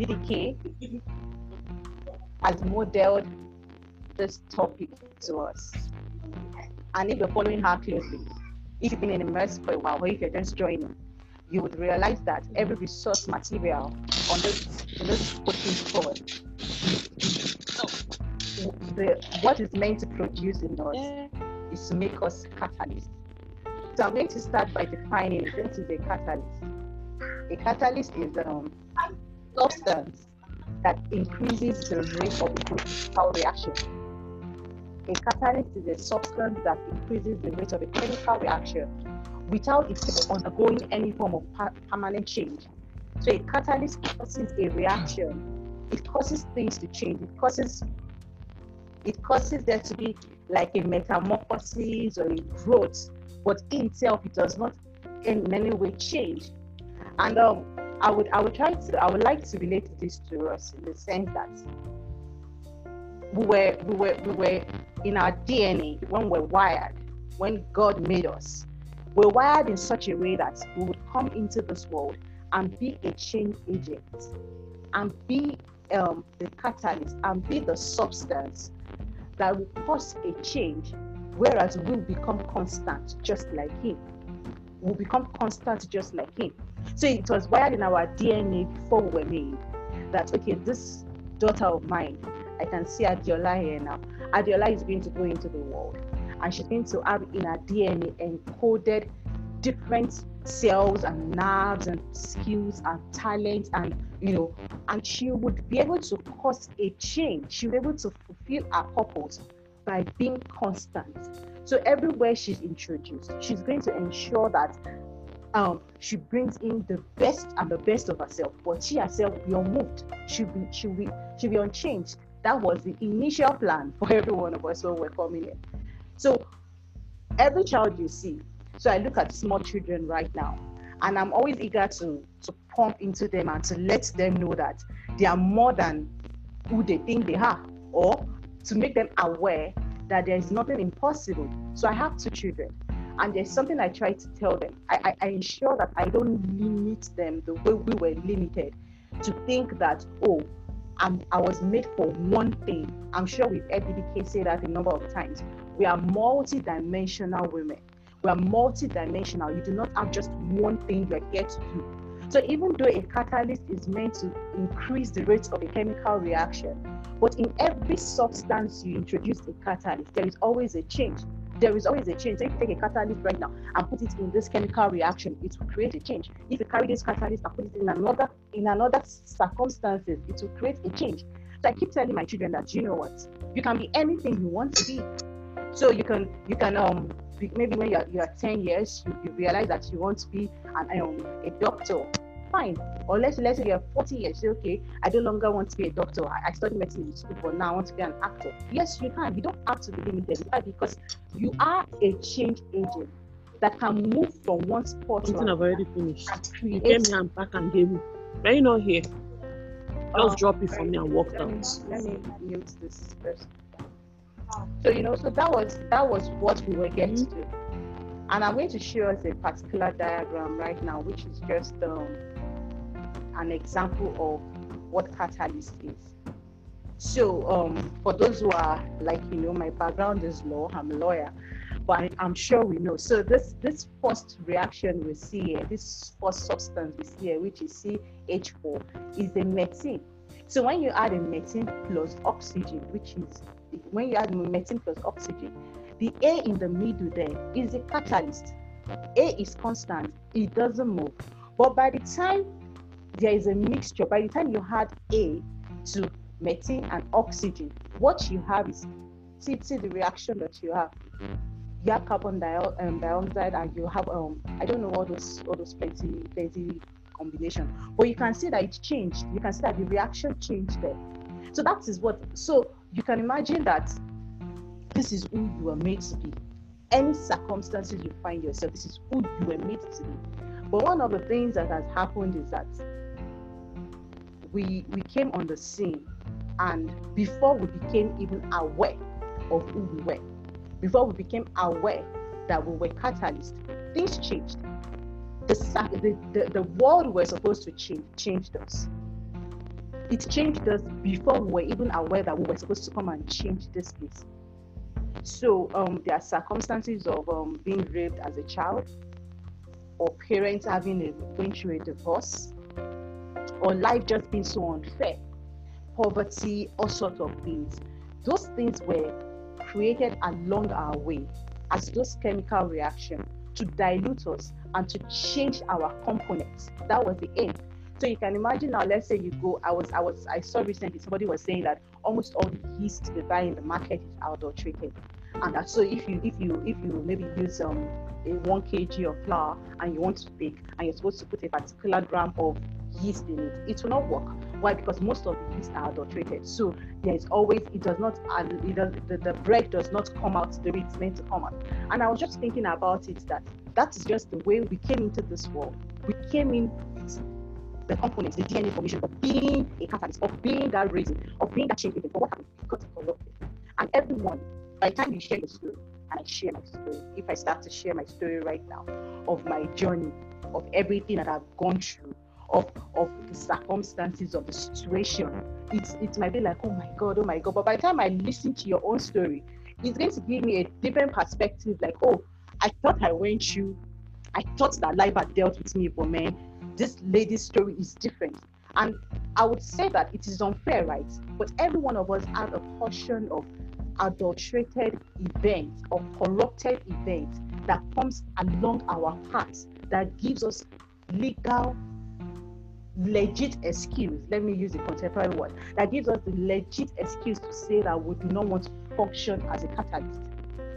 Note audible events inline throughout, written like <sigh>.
DDK has modeled this topic to us. And if you're following her closely, if you've been in immerse for a while, or if you're just joining, you would realize that every resource material on this, on this coaching course, the, what is meant to produce in us is to make us catalysts. So I'm going to start by defining what is a catalyst. A catalyst is um, substance that increases the rate of a chemical reaction. A catalyst is a substance that increases the rate of a chemical reaction without it undergoing any form of permanent change. So a catalyst causes a reaction. It causes things to change. It causes it causes there to be like a metamorphosis or a growth, but in itself it does not in any way change. And um, I would I would try to I would like to relate this to us in the sense that we were we were we were in our DNA when we're wired, when God made us. We're wired in such a way that we would come into this world and be a change agent and be um, the catalyst and be the substance that will cause a change, whereas we'll become constant just like Him. We'll become constant just like Him. So it was wired in our DNA before we were made that, okay, this daughter of mine, I can see Adiola here now. Adiola is going to go into the world and she's going to have in her DNA encoded different cells and nerves and skills and talents and you know and she would be able to cause a change she would be able to fulfill her purpose by being constant so everywhere she's introduced she's going to ensure that um, she brings in the best and the best of herself, but she herself be unmoved. She'll be, she'll be, she'll be unchanged. That was the initial plan for <laughs> every one of us when we're coming in. So every child you see, so I look at small children right now, and I'm always eager to to pump into them and to let them know that they are more than who they think they are, or to make them aware that there is nothing impossible. So I have two children and there's something I try to tell them. I, I, I ensure that I don't limit them the way we were limited to think that, oh, I'm, I was made for one thing. I'm sure we've heard DDK say that a number of times. We are multi-dimensional women. We are multi-dimensional. You do not have just one thing you're here to do. So even though a catalyst is meant to increase the rate of a chemical reaction, but in every substance you introduce a catalyst, there is always a change there is always a change. So if you take a catalyst right now and put it in this chemical reaction, it will create a change. If you carry this catalyst and put it in another in another circumstances, it will create a change. So I keep telling my children that you know what, you can be anything you want to be. So you can you can um maybe when you're you're 10 years, you, you realize that you want to be an um, a doctor fine. Or let's let's say you're 40 years, say, okay, I no longer want to be a doctor. I, I studied medicine in school, but now I want to be an actor. Yes, you can. You don't have to be limited. Why? Because you are a change agent that can move from one spot. Something I've already finished. You came here and back and gave me. Are you not here? Just um, drop it for me and walk Me, let me mute this first. So you know, so that was that was what we were getting mm-hmm. to. And I'm going to show us a particular diagram right now, which is just um, an example of what catalyst is. So, um, for those who are like, you know, my background is law, I'm a lawyer, but I'm sure we know. So, this this first reaction we see here, this first substance we see here, which is CH4, is a methane. So, when you add a methane plus oxygen, which is when you add methane plus oxygen, the A in the middle there is a catalyst. A is constant, it doesn't move. But by the time there is a mixture. By the time you add A to methane and oxygen, what you have is see, see the reaction that you have. You have carbon um, dioxide and you have um I don't know all those all those plenty plenty combination, but you can see that it changed. You can see that the reaction changed there. So that is what. So you can imagine that this is who you were made to be. Any circumstances you find yourself, this is who you were made to be. But one of the things that has happened is that we we came on the scene and before we became even aware of who we were before we became aware that we were catalysts things changed the, the, the, the world we're supposed to change changed us it changed us before we were even aware that we were supposed to come and change this place. So um, there are circumstances of um, being raped as a child, or parents having a, going through a divorce, or life just being so unfair, poverty, all sorts of things. Those things were created along our way as those chemical reactions to dilute us and to change our components. That was the aim. So you can imagine now, let's say you go, I was, I was, I saw recently somebody was saying that almost all the yeast they buy in the market is adulterated. And so if you, if you, if you maybe use um, a one kg of flour and you want to bake and you're supposed to put a particular gram of yeast in it, it will not work. Why? Because most of the yeast are adulterated. So there is always it does not it does the, the bread does not come out the way it's meant to come out. And I was just thinking about it that that is just the way we came into this world. We came in the components, the DNA formation of being a catalyst, of being that reason, of being that change agent. But what happened? Because of corrupted. And everyone, by the time you share your story, and I share my story, if I start to share my story right now of my journey, of everything that I've gone through, of of the circumstances of the situation, it it might be like, oh my god, oh my god. But by the time I listen to your own story, it's going to give me a different perspective. Like, oh, I thought I went through, I thought that life had dealt with me, but man, this lady's story is different. And I would say that it is unfair, right? But every one of us has a portion of adulterated events or corrupted events that comes along our paths that gives us legal legit excuse let me use the contemporary word that gives us the legit excuse to say that we do not want to function as a catalyst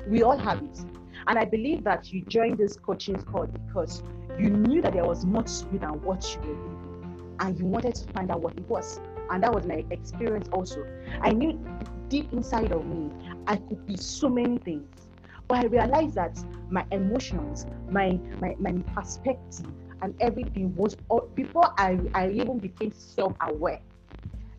we all have it and i believe that you joined this coaching call because you knew that there was more to you than what you were doing and you wanted to find out what it was. And that was my experience also. I knew deep inside of me i could be so many things. But i realized that my emotions my my, my perspective and everything was all, before I, I even became self-aware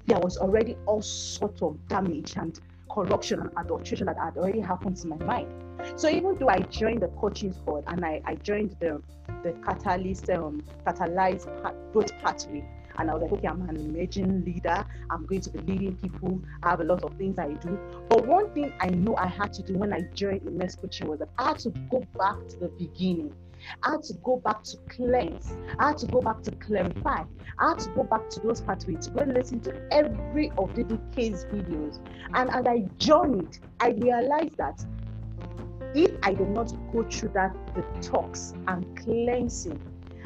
there was already all sorts of damage and corruption and adulteration that had already happened to my mind so even though i joined the coaching squad and i, I joined the the catalyst um catalyzed growth pathway and I was like, okay, I'm an emerging leader. I'm going to be leading people. I have a lot of things I do. But one thing I know I had to do when I joined Immerse Coaching was that I had to go back to the beginning. I had to go back to cleanse. I had to go back to clarify. I had to go back to those pathways go and listen to every of the case videos. And as I journeyed, I realized that if I did not go through that detox and cleansing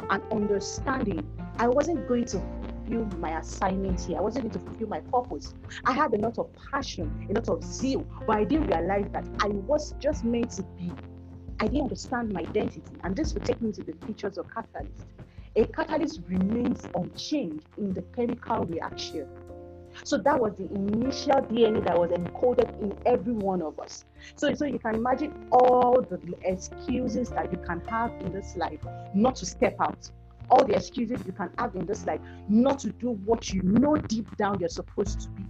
and understanding, I wasn't going to fulfill my assignment here. I wasn't going to fulfill my purpose. I had a lot of passion, a lot of zeal, but I didn't realize that I was just meant to be I didn't understand my identity. And this will take me to the features of catalyst. A catalyst remains unchanged in the chemical reaction. So that was the initial DNA that was encoded in every one of us. So, so you can imagine all the excuses that you can have in this life not to step out. All the excuses you can have in this life not to do what you know deep down you're supposed to be.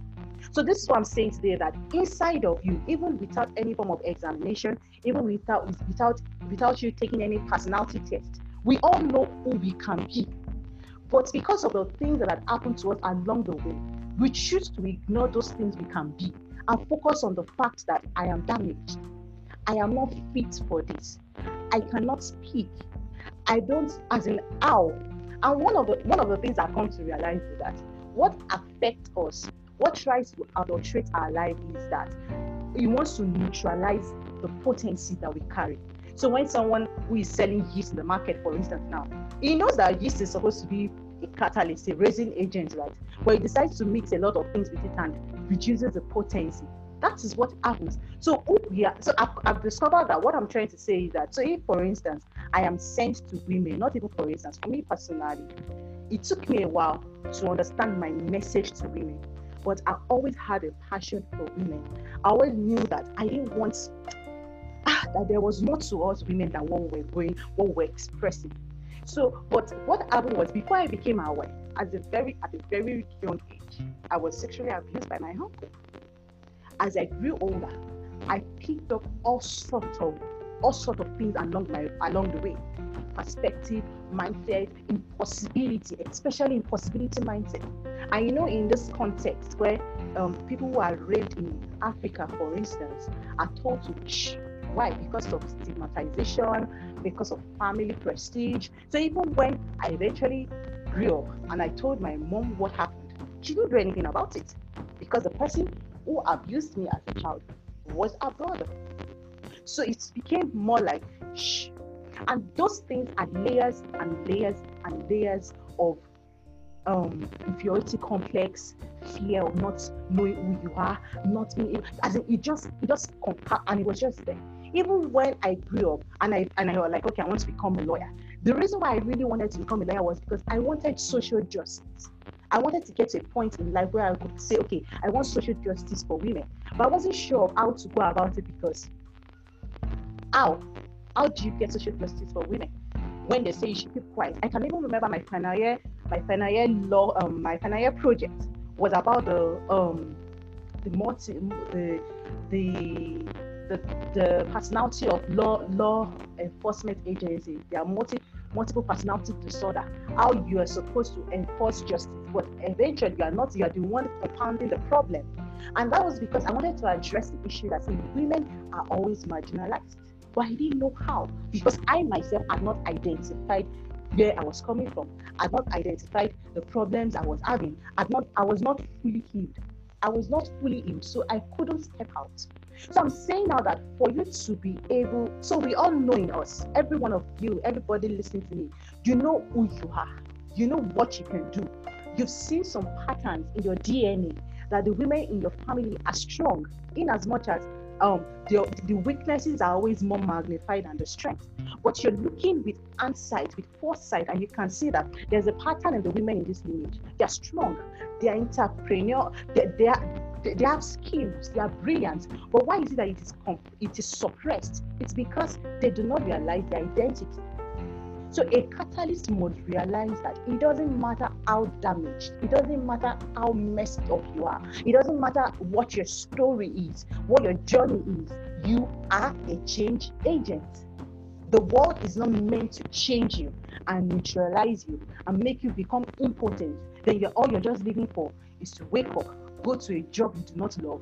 So this is what I'm saying today that inside of you, even without any form of examination, even without without without you taking any personality test, we all know who we can be. But because of the things that had happened to us along the way, we choose to ignore those things we can be and focus on the fact that I am damaged. I am not fit for this. I cannot speak. I don't, as in how. And one of the one of the things I come to realize is that what affects us what tries to adulterate our life is that it wants to neutralize the potency that we carry. So when someone who is selling yeast in the market, for instance, now he knows that yeast is supposed to be a catalyst, a raising agent, right? But he decides to mix a lot of things with it and reduces the potency. That is what happens. So yeah, so I've, I've discovered that what I'm trying to say is that so if, for instance, I am sent to women, not even for instance, for me personally, it took me a while to understand my message to women but I always had a passion for women. I always knew that I didn't want ah, that there was more to us women than what we were going, what we were expressing. So, but what happened was before I became a wife, at a very at a very young age, I was sexually abused by my uncle. As I grew older, I picked up all sorts of all sorts of things along my along the way perspective, mindset, impossibility, especially impossibility mindset. And you know, in this context where um, people who are raped in Africa, for instance, are told to shh. Why? Because of stigmatization, because of family prestige. So even when I eventually grew up and I told my mom what happened, she didn't do anything about it because the person who abused me as a child was a brother. So it became more like shh. And those things are layers and layers and layers of um, inferiority complex, fear of not knowing who you are, not being as in, it just it just and it was just there. Even when I grew up and I and I was like, okay, I want to become a lawyer. The reason why I really wanted to become a lawyer was because I wanted social justice. I wanted to get to a point in life where I could say, okay, I want social justice for women. But I wasn't sure of how to go about it because how? How do you get social justice for women? When they say you should keep quiet. I can even remember my final year, my final year law, um, my final year project was about the um the multi the the the, the personality of law law enforcement agencies. There are multi multiple personality disorder. How you are supposed to enforce justice, but eventually you are not. You are the one compounding the problem, and that was because I wanted to address the issue that women are always marginalized, but I didn't know how because mm. I myself had not identified where I was coming from. I had not identified the problems I was having. I not I was not fully healed. I was not fully healed, so I couldn't step out. So I'm saying now that for you to be able, so we all know in us, every one of you, everybody listening to me, you know who you are, you know what you can do. You've seen some patterns in your DNA that the women in your family are strong, in as much as um, the, the weaknesses are always more magnified than the strength. But you're looking with insight, with foresight, and you can see that there's a pattern in the women in this lineage. They're strong, they are entrepreneur, they, they are they, they have skills, they are brilliant. But why is it that it is it is suppressed? It's because they do not realize their identity. So a catalyst must realize that it doesn't matter how damaged, it doesn't matter how messed up you are, it doesn't matter what your story is, what your journey is, you are a change agent. The world is not meant to change you and neutralize you and make you become impotent. Then you're, all you're just living for is to wake up, go to a job you do not love,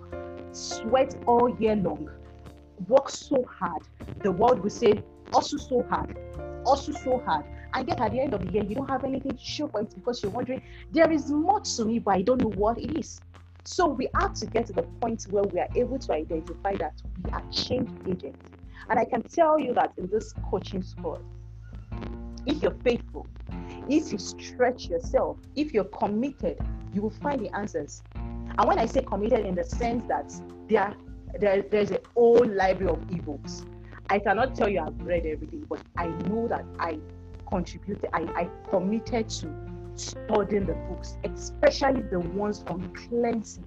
sweat all year long, work so hard. The world will say, also so hard, also so hard. And yet at the end of the year, you don't have anything to show for it because you're wondering, there is much to me, but I don't know what it is. So we have to get to the point where we are able to identify that we are change agents. And I can tell you that in this coaching school, if you're faithful, if you stretch yourself, if you're committed, you will find the answers. And when I say committed in the sense that there, there there's a whole library of ebooks. I cannot tell you I've read everything, but I know that I contributed, I, I committed to studying the books, especially the ones on cleansing.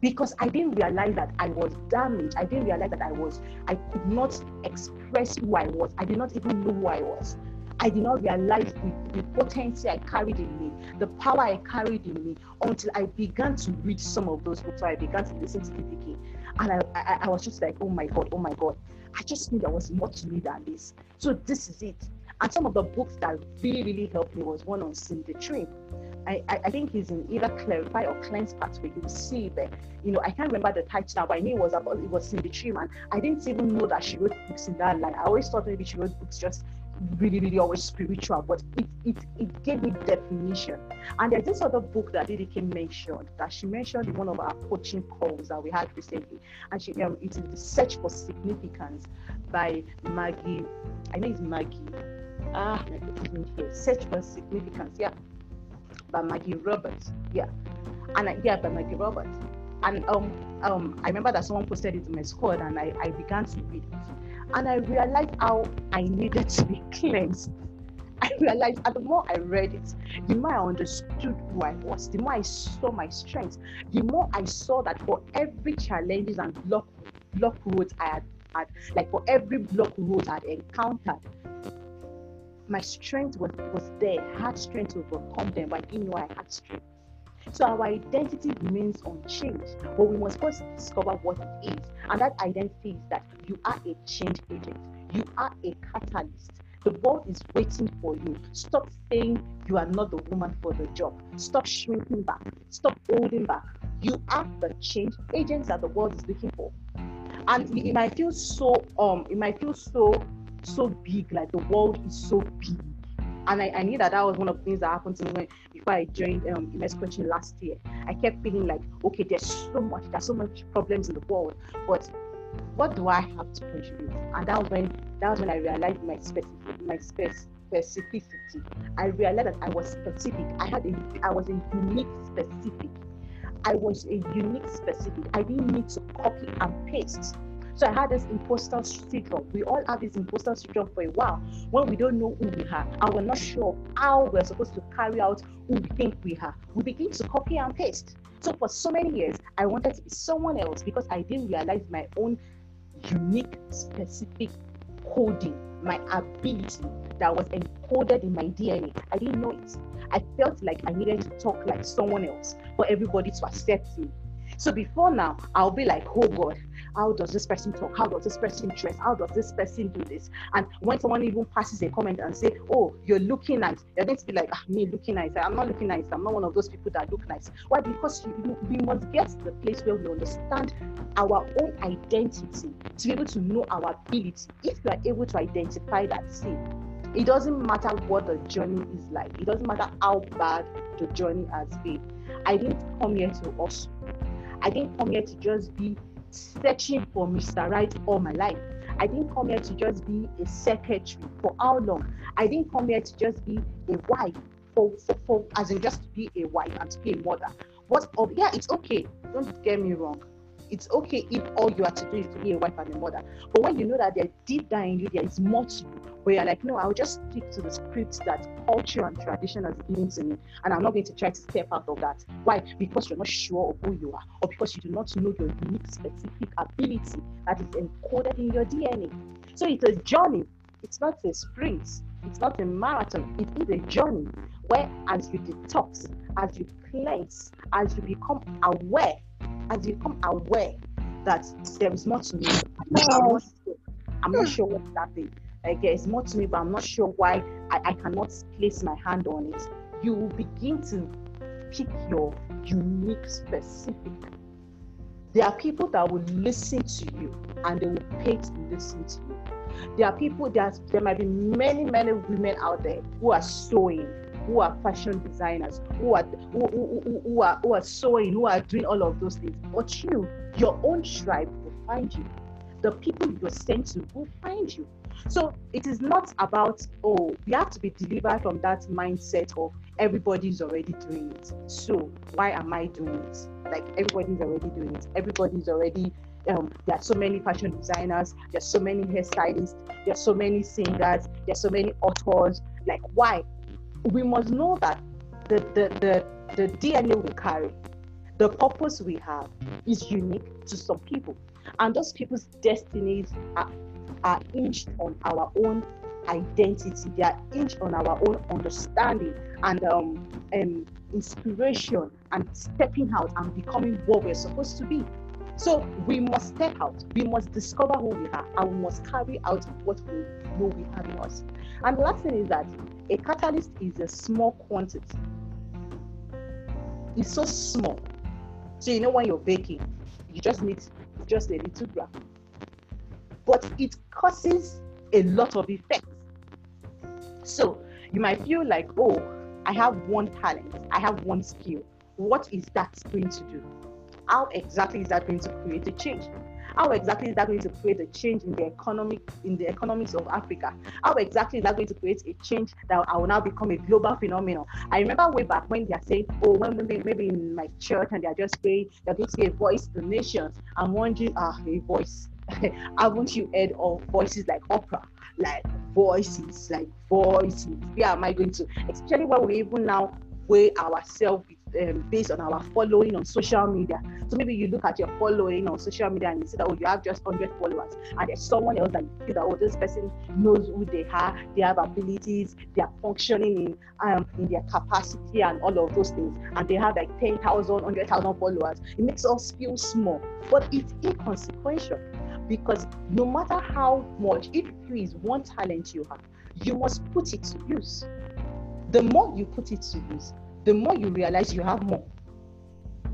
Because I didn't realize that I was damaged. I didn't realize that I was, I could not express who I was. I did not even know who I was. I did not realize the, the potency I carried in me, the power I carried in me, until I began to read some of those books. So I began to listen to DDK. And I, I, I was just like, oh my God, oh my God. I just knew there was more to me than this. So this is it. And some of the books that really, really helped me was one on Sympatry. I, I, I think he's in either Clarify or Cleanse Pathway. You see there. You know, I can't remember the title now, but I knew it was about it was Sympatry, man. I didn't even know that she wrote books in that line. I always thought maybe she wrote books just really, really always spiritual, but it, it, it gave me definition. And there's this other book that DDK mentioned that she mentioned in one of our coaching calls that we had recently. And she um, it is The Search for Significance by Maggie. I know it's Maggie. Ah. Search for Significance, yeah. By Maggie Roberts. Yeah. And yeah, by Maggie Roberts. And um um I remember that someone posted it in my squad and I, I began to read it and I realized how I needed to be cleansed. I realized, and the more I read it, the more I understood who I was, the more I saw my strengths, the more I saw that for every challenges and block block roads I had, had like for every block road I had encountered, my strength was, was there. I had strength to overcome them, but I didn't know I had strength. So our identity remains unchanged, but we must first discover what it is. And that identity is that you are a change agent, you are a catalyst. The world is waiting for you. Stop saying you are not the woman for the job. Stop shrinking back. Stop holding back. You are the change agents that the world is looking for. And it might feel so um it might feel so so big, like the world is so big. And I, I knew that that was one of the things that happened to me when, before I joined um, Immerse coaching last year. I kept feeling like, okay, there's so much, there's so much problems in the world, but what do I have to contribute? And that was when that was when I realized my specific my specificity. I realized that I was specific. I had a I was a unique specific. I was a unique specific. I didn't need to copy and paste. So I had this imposter syndrome. We all have this imposter syndrome for a while when we don't know who we are and we're not sure how we're supposed to carry out who we think we are. We begin to copy and paste. So for so many years, I wanted to be someone else because I didn't realize my own unique, specific coding, my ability that was encoded in my DNA. I didn't know it. I felt like I needed to talk like someone else for everybody to accept me. So before now, I'll be like, oh God, how does this person talk? How does this person dress? How does this person do this? And when someone even passes a comment and say, "Oh, you're looking nice," you're going to be like, ah, "Me looking nice? I'm not looking nice. I'm not one of those people that look nice." Why? Because you, we must get to the place where we understand our own identity to be able to know our ability. If you are able to identify that, see, it doesn't matter what the journey is like. It doesn't matter how bad the journey has been. I didn't come here to us. I didn't come here to just be searching for Mr. Right all my life. I didn't come here to just be a secretary for how long? I didn't come here to just be a wife for, for, for as in just to be a wife and to be a mother. What of yeah, it's okay. Don't get me wrong it's okay if all you are to do is to be a wife and a mother. But when you know that there deep down in you, there is more to you, where you're like, no, I'll just stick to the scripts that culture and tradition has given to me, and I'm not going to try to step out of that. Why? Because you're not sure of who you are, or because you do not know your unique, specific ability that is encoded in your DNA. So it's a journey. It's not a sprint. It's not a marathon. It is a journey where, as you detox, as you cleanse, as you become aware as you become aware that there is more to me. I'm not sure, I'm not sure what's that thing. Like there's more to me, but I'm not sure why I, I cannot place my hand on it. You will begin to pick your unique specific. There are people that will listen to you and they will pay to listen to you. There are people that there might be many, many women out there who are sewing, who are fashion designers, who are who, who, who, are who are sewing, who are doing all of those things. But you, your own tribe will find you. The people you're sent to will find you. So it is not about, oh, we have to be delivered from that mindset of everybody's already doing it. So why am I doing it? Like everybody's already doing it. Everybody's already um, there are so many fashion designers, there's so many hairstylists, there's so many singers, there's so many authors. Like, why? We must know that the, the, the, the DNA we carry, the purpose we have is unique to some people. And those people's destinies are, are hinged on our own identity, they are hinged on our own understanding and um, um, inspiration and stepping out and becoming what we're supposed to be. So we must step out, we must discover who we are, and we must carry out what we know we have in us. And the last thing is that a catalyst is a small quantity. It's so small. So you know when you're baking, you just need just a little gram. But it causes a lot of effects. So you might feel like, oh, I have one talent, I have one skill. What is that going to do? How exactly is that going to create a change? How exactly is that going to create a change in the economic in the economics of Africa? How exactly is that going to create a change that will now become a global phenomenon? I remember way back when they are saying, oh, when maybe, maybe in my church and they are just saying they're going to give a voice to nations. I'm wondering, ah, a voice. <laughs> Haven't you heard of voices like Oprah? Like voices, like voices. Where am I going to? Especially when we even now weigh ourselves um, based on our following on social media. So maybe you look at your following on social media and you see that oh, you have just 100 followers, and there's someone else that you that oh, this person knows who they are, they have abilities, they are functioning in um, in their capacity and all of those things, and they have like 10,000, 100,000 followers. It makes us feel small, but it's inconsequential because no matter how much, if it is one talent you have, you must put it to use. The more you put it to use, the more you realize you have more.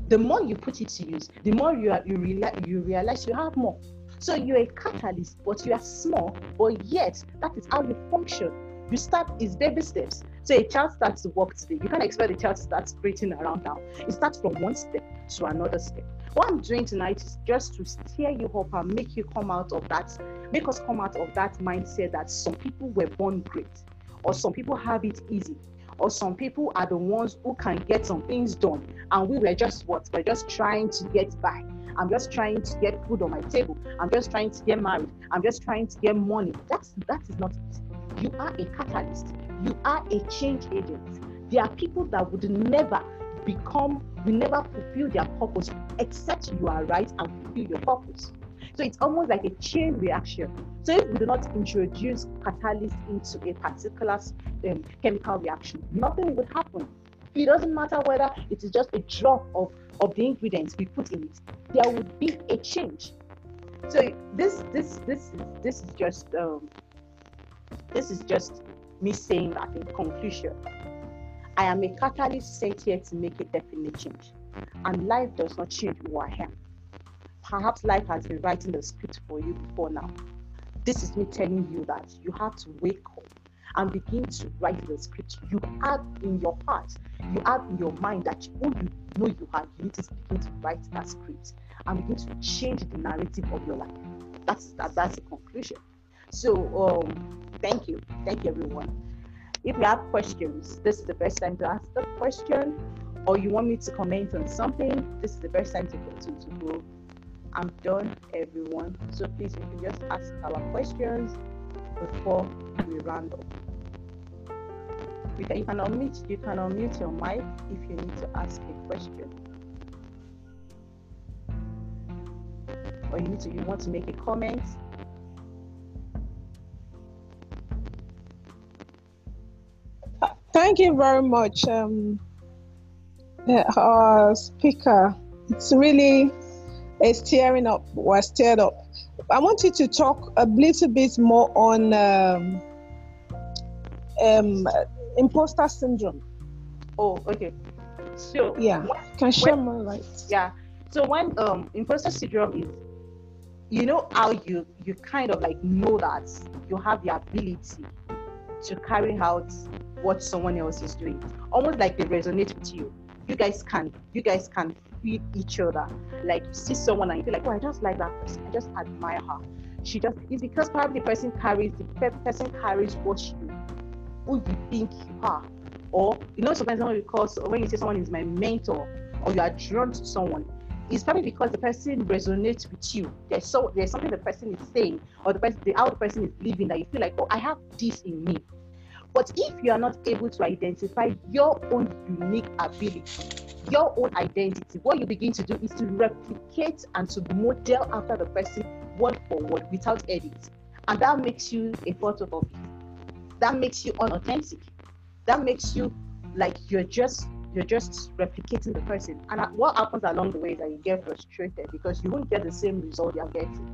The more you put it to use, the more you, are, you, realize, you realize you have more. So you're a catalyst, but you are small, but yet that is how you function. You start is baby steps. So a child starts to walk today. You can't expect the child to start sprinting around now. It starts from one step to another step. What I'm doing tonight is just to steer you up and make you come out of that, make us come out of that mindset that some people were born great, or some people have it easy, or some people are the ones who can get some things done, and we were just what? We're just trying to get by. I'm just trying to get food on my table. I'm just trying to get married. I'm just trying to get money. That's that is not it. You are a catalyst. You are a change agent. There are people that would never become, will never fulfill their purpose except you are right and fulfill your purpose. So it's almost like a chain reaction. So if we do not introduce catalyst into a particular um, chemical reaction, nothing would happen. It doesn't matter whether it is just a drop of, of the ingredients we put in it. There would be a change. So this this this is this is just um, this is just me saying that in conclusion. I am a catalyst sent here to make a definite change. And life does not change who I am. Perhaps life has been writing the script for you before now. This is me telling you that you have to wake up and begin to write the script. You have in your heart, you have in your mind that who you know you are, you need to begin to write that script and begin to change the narrative of your life. That's that, that's the conclusion. So um, thank you. Thank you everyone. If you have questions, this is the best time to ask the question, or you want me to comment on something, this is the best time to go to, to go. I'm done, everyone. So please, you can just ask our questions before we round up. You can, you can unmute you can unmute your mic if you need to ask a question. Or you need to you want to make a comment Thank you very much, um, our speaker. It's really a steering up, was steered up. I want you to talk a little bit more on um, um, imposter syndrome. Oh, okay. So yeah, can share when, more light. Yeah. So when um, imposter syndrome is, you know how you you kind of like know that you have the ability to carry out what someone else is doing. Almost like they resonate with you. You guys can you guys can feel each other. Like you see someone and you feel like, oh, I just like that person. I just admire her. She just it's because probably the person carries the person carries what you who you think you are. Or you know sometimes you call when you say someone is my mentor or you are drawn to someone, it's probably because the person resonates with you. There's so there's something the person is saying or the person the how the person is living that you feel like, oh, I have this in me. But if you are not able to identify your own unique ability, your own identity, what you begin to do is to replicate and to model after the person word for word without edit. And that makes you a photocopy. That makes you unauthentic. That makes you like you're just you're just replicating the person. And what happens along the way is that you get frustrated because you won't get the same result you're getting.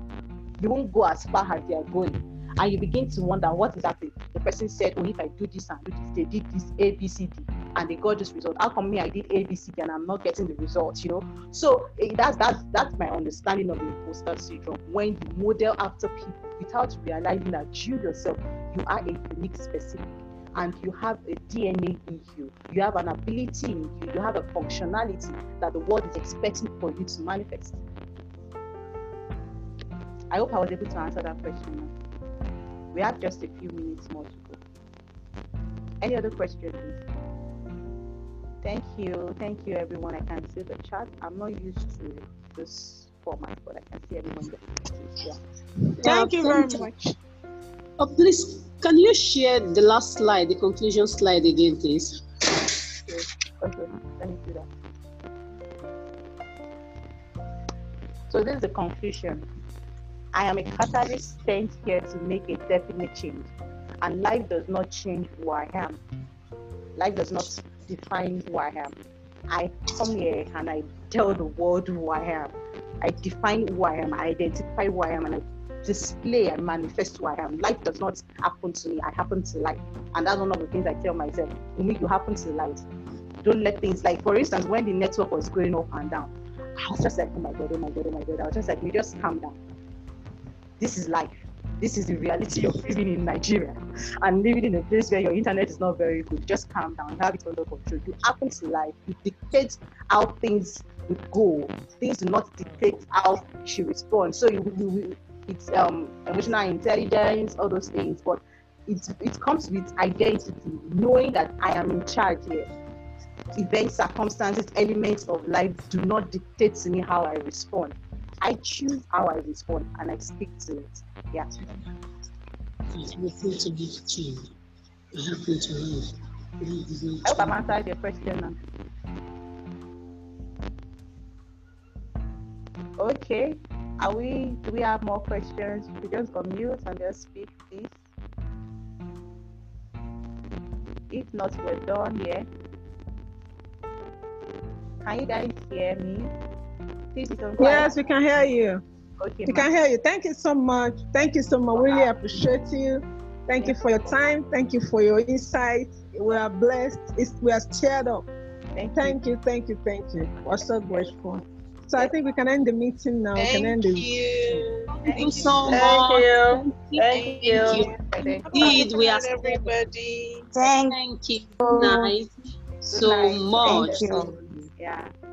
You won't go as far as they're going and you begin to wonder what is happening. The person said, Oh, if I do this and do this, they did this A, B, C, D, and they got this result. How come me I did ABC and I'm not getting the results, you know? So eh, that's that's that's my understanding of imposter syndrome. When you model after people without realizing that you yourself, you are a unique specific and you have a DNA in you. You have an ability in you. You have a functionality that the world is expecting for you to manifest. I hope I was able to answer that question. We have just a few minutes more to go. Any other questions, please? Thank you. Thank you, everyone. I can see the chat. I'm not used to this format, but I can see everyone. Yeah. Thank you very much. Oh, please, can you share the last slide, the conclusion slide again, please? Okay, okay. let me do that. So this is the conclusion. I am a catalyst sent here to make a definite change. And life does not change who I am. Life does not define who I am. I come here and I tell the world who I am. I define who I am. I identify who I am and I display and manifest who I am. Life does not happen to me, I happen to life. And that's one of the things I tell myself. You need to happen to life. Don't let things like for instance, when the network was going up and down, I was just like, oh my god, oh my god, oh my god. I was just like, you just calm down. This is life. This is the reality of living in Nigeria and living in a place where your internet is not very good. Just calm down, have it under control. You happen to life. You dictate how things would go. Things do not dictate how she responds. So you, you, it's um, emotional intelligence, all those things. But it, it comes with identity, knowing that I am in charge here. Events, circumstances, elements of life do not dictate to me how I respond. I choose how I respond and I speak to it. Yeah. Everything to be changed. Everything to live. I hope I'm answering your question now. Okay. Are we do we have more questions? We just unmute and just speak, please. If not, we're done here. Can you guys hear me? Please don't Yes, we can hear you. Okay. We ma'am. can hear you. Thank you so much. Thank you so much. Really appreciate you. Thank you for your time. Thank you for your insight. We are blessed. It's, we are stirred up. Thank you. Thank you, thank you, thank you. We're so grateful. So I think we can end the meeting now. we can end Thank the you. Thank you so Thank much. you. Thank you. Thank you. Indeed, we are everybody. Thank Thank you. Nice. So night. much. Thank you. Yeah. Thank you.